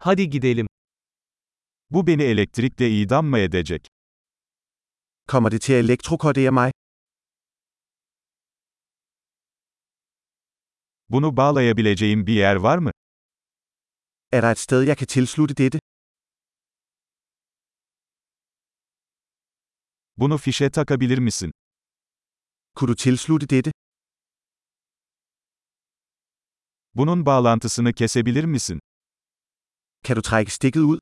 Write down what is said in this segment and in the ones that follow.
Hadi gidelim. Bu beni elektrikle idam mı edecek? Kommer det til at elektrokodere mig? Bunu bağlayabileceğim bir yer var mı? Er der et sted, jeg kan tilslutte dette? Bunu fişe takabilir misin? Kunne du tilslutte dette? Bunun bağlantısını kesebilir misin? Kan du trække stikket ud?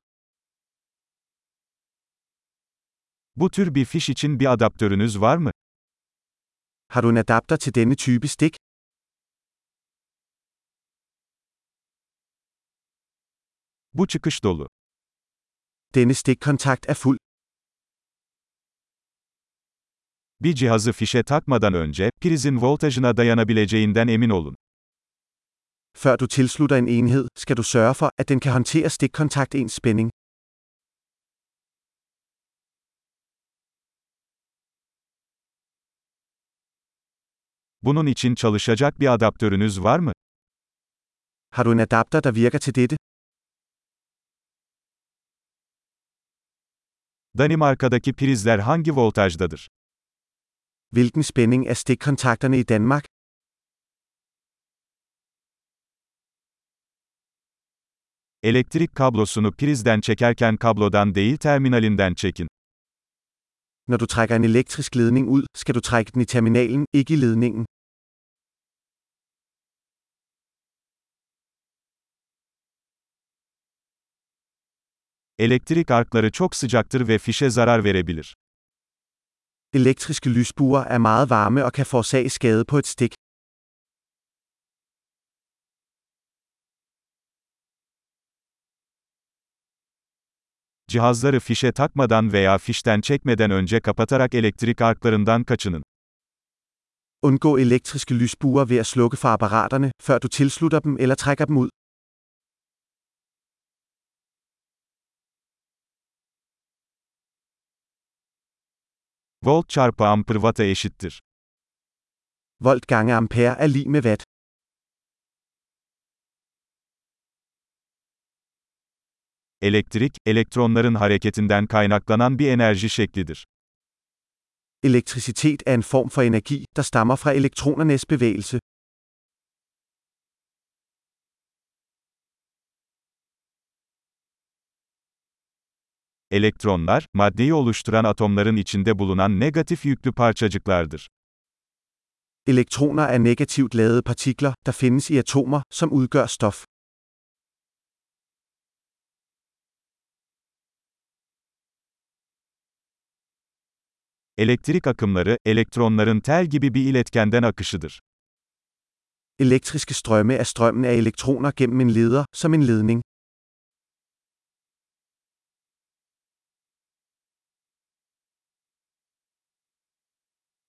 Bu tür bir fiş için bir adaptörünüz var mı? Har du en adapter til denne type stik? Bu çıkış dolu. Denne stikkontakt er fuld. Bir cihazı fişe takmadan önce, prizin voltajına dayanabileceğinden emin olun. Før du tilslutter en enhed, skal du sørge for, at den kan håndtere stikkontakt ens spænding. Bunun için çalışacak bir adaptörünüz var mı? Har du en adapter, der virker til dette? Danimarka'daki prizler hangi voltajdadır? Hvilken spænding er stikkontakterne i Danmark? Elektrik kablosunu prizden çekerken kablodan değil terminalinden çekin. Når du trækker en elektrisk ledning ud, skal du trække den i terminalen, ikke i ledningen. Elektrik arkları çok sıcaktır ve fişe zarar verebilir. Elektriske lysbuer er meget varme og kan forårsage skade på et stik. Cihazları fişe takmadan veya fişten çekmeden önce kapatarak elektrik arklarından kaçının. Undgå elektriske lysbuer ved at slukke for apparaterne, før du tilslutter dem eller trækker dem ud. Volt çarpı amper watt'a eşittir. Volt gange ampere er lig med watt. Elektrik, elektronların hareketinden kaynaklanan bir enerji şeklidir. Elektricitet er en form for energi, der stammer fra elektronernes bevægelse. Elektronlar, maddeyi oluşturan atomların içinde bulunan negatif yüklü parçacıklardır. Elektroner er negativt ladede partikler, der findes i atomer, som udgør stof. Elektrik akımları, elektronların tel gibi bir iletkenden akışıdır. Elektriske strømme er strømmen af elektroner gennem en leder, som en ledning.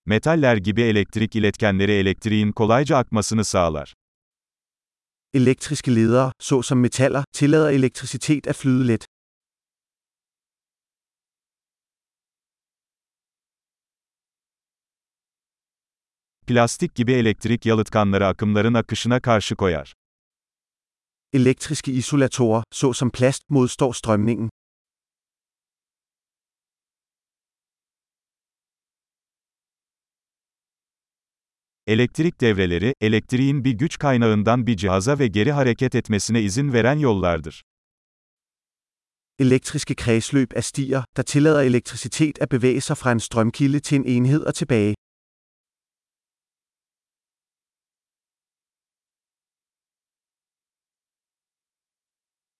Metaller gibi elektrik iletkenleri elektriğin kolayca akmasını sağlar. Elektriske ledere, såsom metaller, tillader elektricitet at flyde let. Plastik gibi elektrik yalıtkanları akımların akışına karşı koyar. Elektriske isolatorer, såsom plast, modstår strømningen. Elektrik devreleri, elektriğin bir güç kaynağından bir cihaza ve geri hareket etmesine izin veren yollardır. Elektriske kredsløb er stier, der tillader elektricitet at bevæge sig fra en strømkilde til en enhed og tilbage.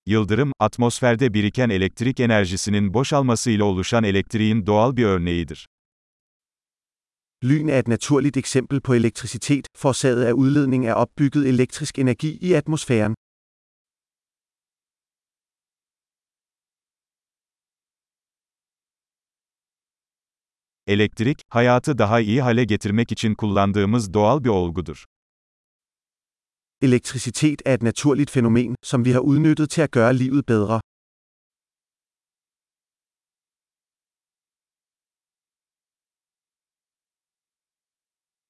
Yıldırım, atmosferde biriken elektrik enerjisinin boşalmasıyla oluşan elektriğin doğal bir örneğidir. Lyn er et naturligt eksempel på elektricitet, forårsaget af udledning af opbygget elektrisk energi i atmosfæren. Elektrik, hayatı daha iyi hale getirmek için kullandığımız doğal bir olgudur. Elektricitet er et naturligt fænomen, som vi har udnyttet til at gøre livet bedre.